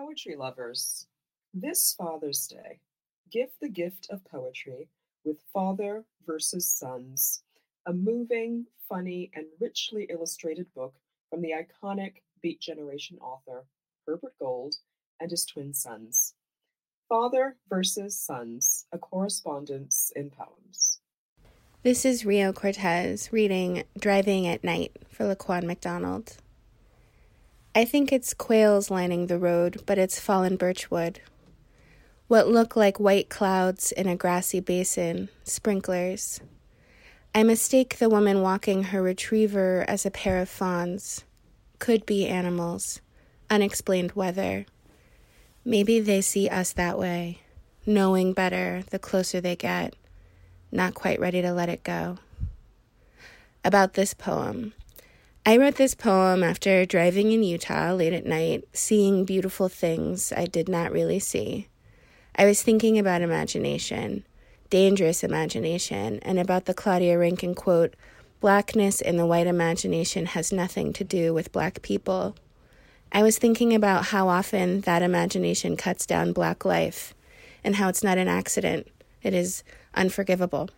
Poetry lovers, this Father's Day, give the gift of poetry with Father versus Sons, a moving, funny, and richly illustrated book from the iconic Beat Generation author Herbert Gold and his twin sons. Father versus Sons, a correspondence in poems. This is Rio Cortez reading Driving at Night for Laquan McDonald. I think it's quails lining the road, but it's fallen birchwood. What look like white clouds in a grassy basin, sprinklers. I mistake the woman walking her retriever as a pair of fawns. Could be animals. Unexplained weather. Maybe they see us that way, knowing better the closer they get, not quite ready to let it go. About this poem. I wrote this poem after driving in Utah late at night, seeing beautiful things I did not really see. I was thinking about imagination, dangerous imagination, and about the Claudia Rankine quote Blackness in the white imagination has nothing to do with black people. I was thinking about how often that imagination cuts down black life, and how it's not an accident, it is unforgivable.